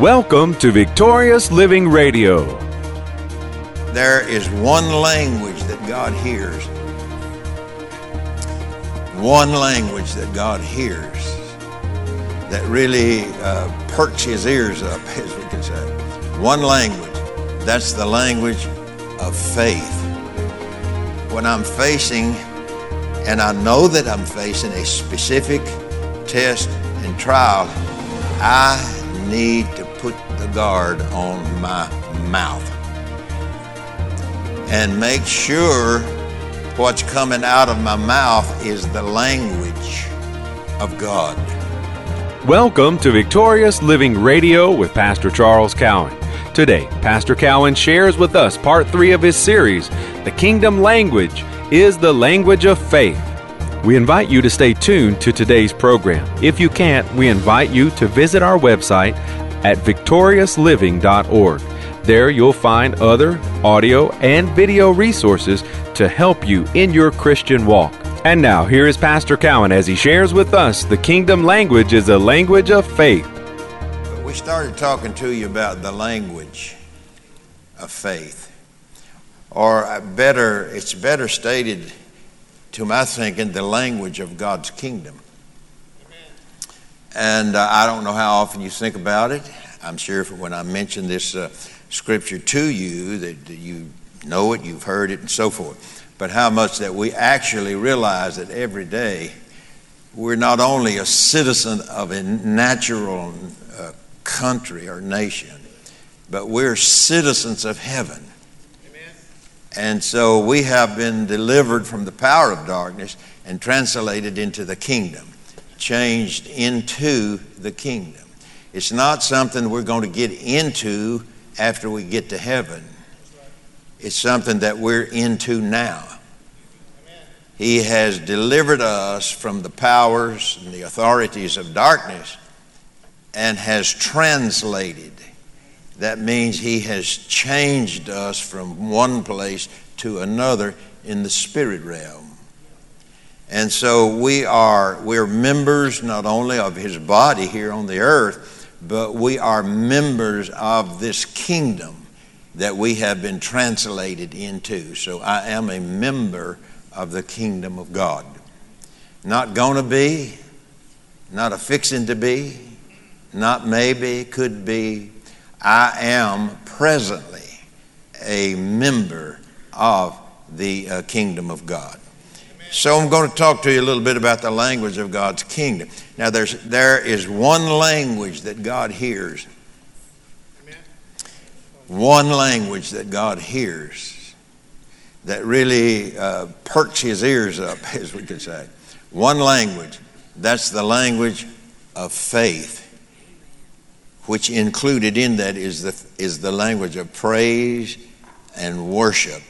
Welcome to Victorious Living Radio. There is one language that God hears. One language that God hears that really uh, perks his ears up, as we can say. One language. That's the language of faith. When I'm facing, and I know that I'm facing a specific test and trial, I need guard on my mouth and make sure what's coming out of my mouth is the language of God. Welcome to Victorious Living Radio with Pastor Charles Cowan. Today, Pastor Cowan shares with us part three of his series, The Kingdom Language is the Language of Faith. We invite you to stay tuned to today's program. If you can't, we invite you to visit our website at victoriousliving.org. There you'll find other audio and video resources to help you in your Christian walk. And now, here is Pastor Cowan as he shares with us the kingdom language is a language of faith. We started talking to you about the language of faith. Or uh, better, it's better stated to my thinking, the language of God's kingdom. And uh, I don't know how often you think about it. I'm sure when I mention this uh, scripture to you that, that you know it, you've heard it, and so forth. But how much that we actually realize that every day we're not only a citizen of a natural uh, country or nation, but we're citizens of heaven. And so we have been delivered from the power of darkness and translated into the kingdom, changed into the kingdom. It's not something we're going to get into after we get to heaven. It's something that we're into now. He has delivered us from the powers and the authorities of darkness and has translated. That means He has changed us from one place to another in the spirit realm. And so we are we're members not only of his body here on the earth, but we are members of this kingdom that we have been translated into. So I am a member of the kingdom of God. Not to be, not a fixing to be, not maybe, could be. I am presently a member of the uh, kingdom of God. So I'm going to talk to you a little bit about the language of God's kingdom. Now there's there is one language that God hears. One language that God hears that really uh, perks his ears up, as we could say. One language. That's the language of faith, which included in that is the, is the language of praise and worship.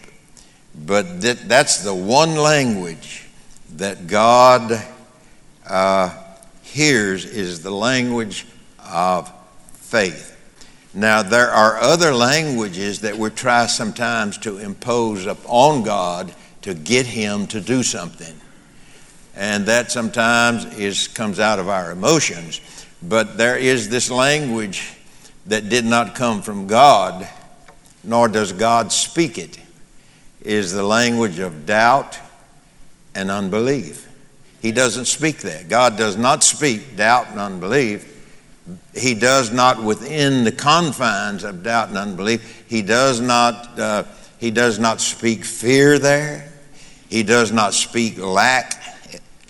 But that, that's the one language that God uh, hears is the language of faith. Now, there are other languages that we try sometimes to impose upon God to get Him to do something. And that sometimes is, comes out of our emotions. But there is this language that did not come from God, nor does God speak it, is the language of doubt and unbelief. He doesn't speak that. God does not speak doubt and unbelief. He does not within the confines of doubt and unbelief. He does not uh, he does not speak fear there. He does not speak lack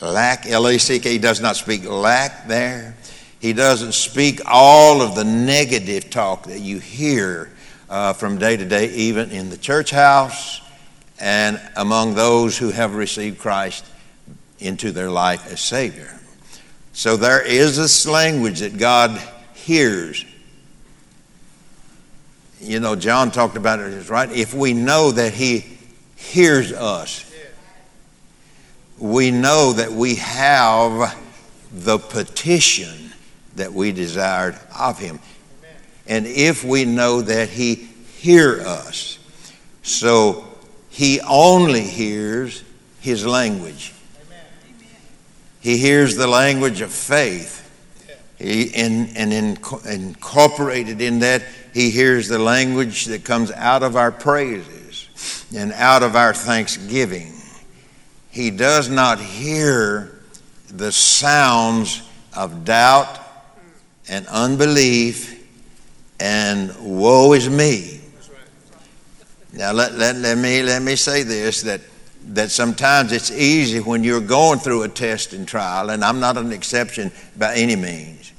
lack l-a-c-k he does not speak lack there. He doesn't speak all of the negative talk that you hear uh, from day to day even in the church house and among those who have received christ into their life as savior so there is this language that God hears. You know, John talked about it, right? If we know that He hears us, we know that we have the petition that we desired of Him. And if we know that He hear us, so He only hears His language. He hears the language of faith. He, and and in, incorporated in that, he hears the language that comes out of our praises and out of our thanksgiving. He does not hear the sounds of doubt and unbelief and woe is me. Now, let, let, let, me, let me say this that, that sometimes it's easy when you're going through a test and trial, and I'm not an exception by any means,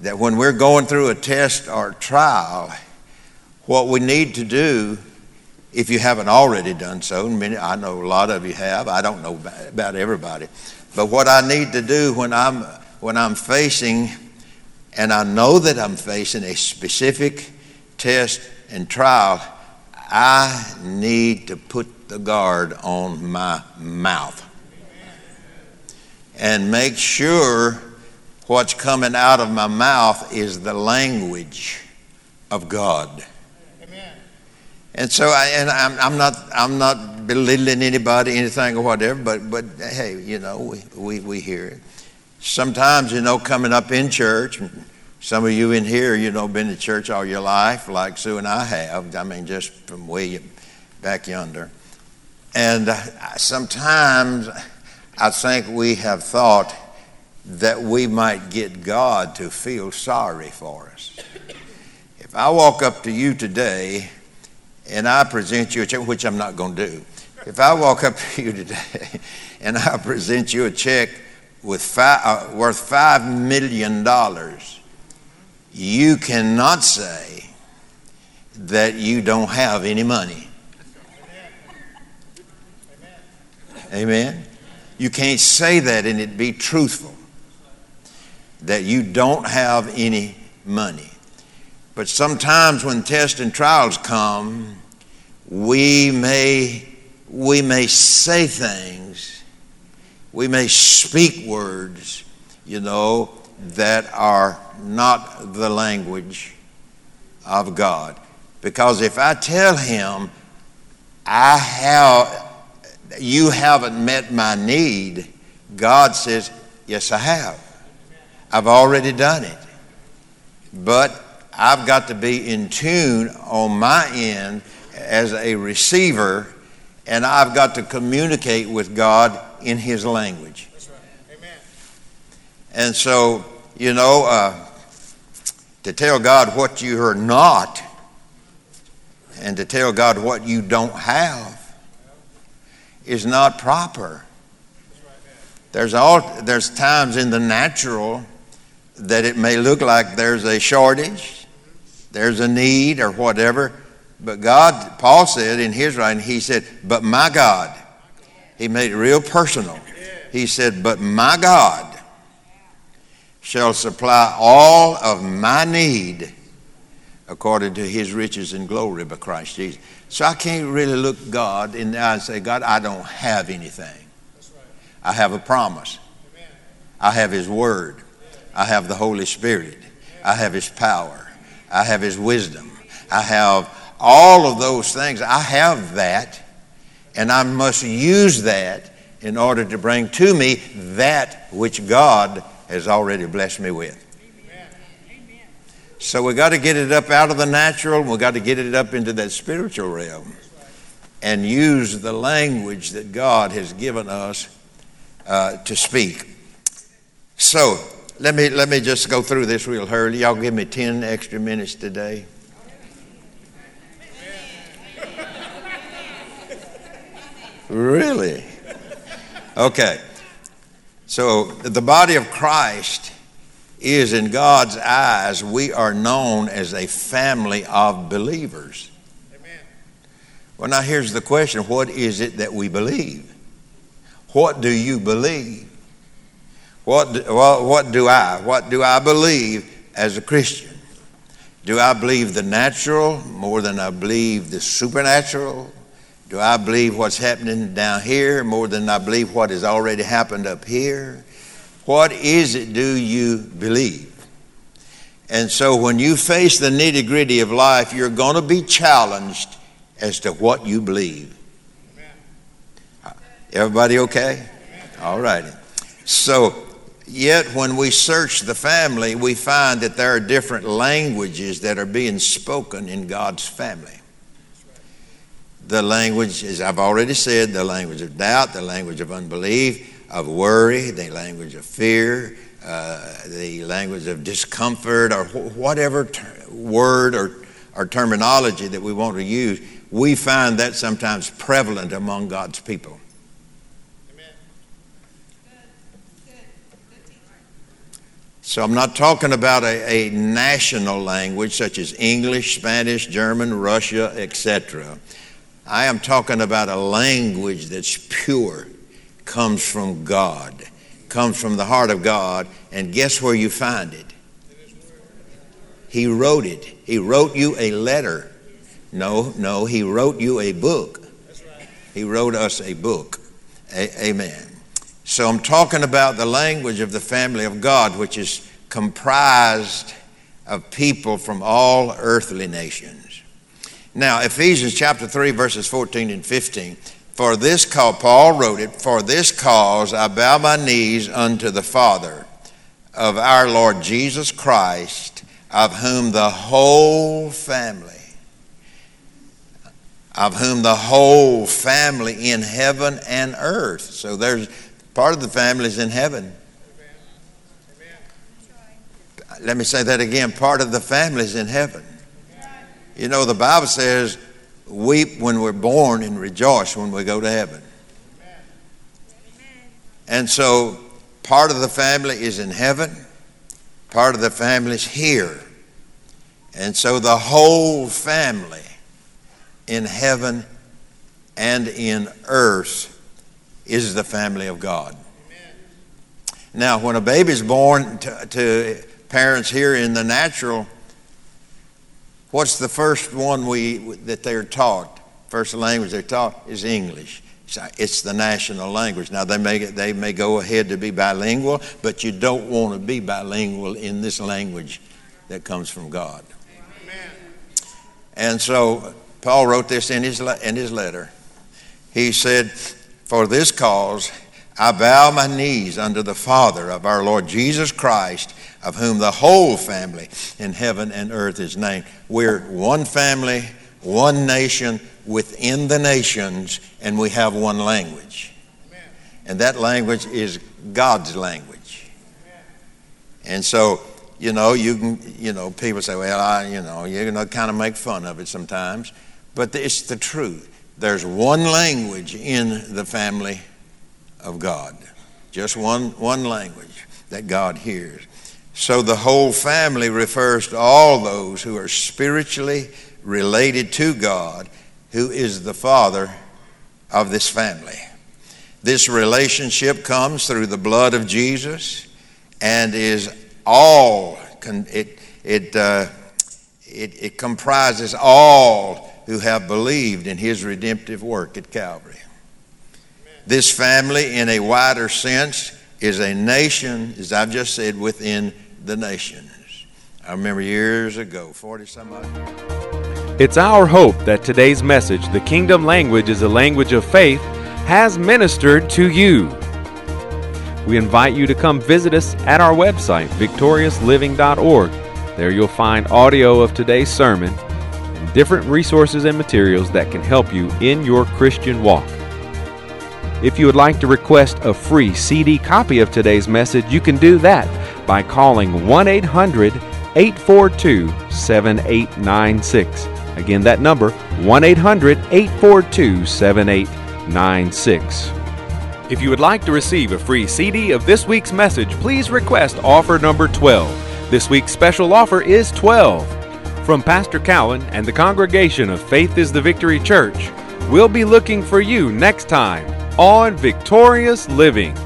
that when we're going through a test or trial, what we need to do, if you haven't already done so, many, I know a lot of you have, I don't know about everybody, but what I need to do when I'm, when I'm facing, and I know that I'm facing a specific test and trial, I need to put the guard on my mouth and make sure what's coming out of my mouth is the language of God. And so, I, and I'm, I'm, not, I'm not belittling anybody, anything or whatever, but, but hey, you know, we, we, we hear it. Sometimes, you know, coming up in church, some of you in here, you know, been to church all your life, like Sue and I have. I mean, just from way back yonder. And uh, sometimes I think we have thought that we might get God to feel sorry for us. If I walk up to you today and I present you a check, which I'm not going to do, if I walk up to you today and I present you a check with five, uh, worth five million dollars, you cannot say that you don't have any money. Amen. You can't say that and it be truthful that you don't have any money. But sometimes when tests and trials come, we may, we may say things, we may speak words, you know, that are not the language of God. Because if I tell him, I have, you haven't met my need, God says, Yes, I have. I've already done it. But I've got to be in tune on my end as a receiver, and I've got to communicate with God in His language. And so, you know, uh, to tell God what you are not, and to tell God what you don't have, is not proper. There's all there's times in the natural that it may look like there's a shortage there's a need or whatever. But God, Paul said in his writing, he said, But my God, he made it real personal. He said, But my God shall supply all of my need according to his riches and glory by Christ Jesus. So I can't really look God in the eye and say, God, I don't have anything. I have a promise. I have his word. I have the Holy Spirit. I have his power. I have His wisdom. I have all of those things. I have that, and I must use that in order to bring to me that which God has already blessed me with. So we got to get it up out of the natural, we got to get it up into that spiritual realm and use the language that God has given us uh, to speak. So, let me, let me just go through this real hurry. Y'all give me 10 extra minutes today. Really? Okay. So the body of Christ is, in God's eyes, we are known as a family of believers. Amen. Well, now here's the question what is it that we believe? What do you believe? What do, well, what do I? What do I believe as a Christian? Do I believe the natural more than I believe the supernatural? Do I believe what's happening down here more than I believe what has already happened up here? What is it do you believe? And so when you face the nitty gritty of life, you're going to be challenged as to what you believe. Everybody okay? All righty. So Yet, when we search the family, we find that there are different languages that are being spoken in God's family. The language, as I've already said, the language of doubt, the language of unbelief, of worry, the language of fear, uh, the language of discomfort, or wh- whatever ter- word or, or terminology that we want to use, we find that sometimes prevalent among God's people. So I'm not talking about a, a, national language such as English, Spanish, German, Russia, etc. I am talking about a language that's pure, comes from God, comes from the heart of God, and guess where you find it? He wrote it. He wrote you a letter. No, no, he wrote you a book. He wrote us a book. A- amen. So I'm talking about the language of the family of God, which is comprised of people from all earthly nations. Now, Ephesians chapter 3, verses 14 and 15. For this cause, Paul wrote it, for this cause I bow my knees unto the Father of our Lord Jesus Christ, of whom the whole family, of whom the whole family in heaven and earth. So there's Part of the family is in heaven. Let me say that again. Part of the family is in heaven. You know, the Bible says, weep when we're born and rejoice when we go to heaven. And so, part of the family is in heaven, part of the family is here. And so, the whole family in heaven and in earth is the family of God. Now, when a baby is born to, to, parents here in the natural, what's the first one we that they're taught? First language they're taught is English. It's the national language. Now they may they may go ahead to be bilingual, but you don't want to be bilingual in this language that comes from God. Amen. And so Paul wrote this in his in his letter. He said, for this cause, I bow my knees unto the Father of our Lord Jesus Christ, of whom the whole family in heaven and earth is named. We're one family, one nation within the nations, and we have one language. And that language is God's language. And so, you know, you can, you know, people say, well, I, you know, you're going to kind of make fun of it sometimes, but it's the truth. There's one language in the family of God, just one, one language that God hears. So the whole family refers to all those who are spiritually related to God, who is the Father of this family. This relationship comes through the blood of Jesus and is all, it, it, uh, it, it comprises all who have believed in his redemptive work at Calvary. This family, in a wider sense, is a nation, as I've just said, within the nations. I remember years ago, 40 some odd. It's our hope that today's message, The Kingdom Language is a Language of Faith, has ministered to you. We invite you to come visit us at our website, victoriousliving.org. There you'll find audio of today's sermon and different resources and materials that can help you in your Christian walk. If you would like to request a free CD copy of today's message, you can do that by calling 1 800 842 7896. Again, that number 1 800 842 7896. If you would like to receive a free CD of this week's message, please request offer number 12. This week's special offer is 12. From Pastor Cowan and the congregation of Faith is the Victory Church, we'll be looking for you next time on Victorious Living.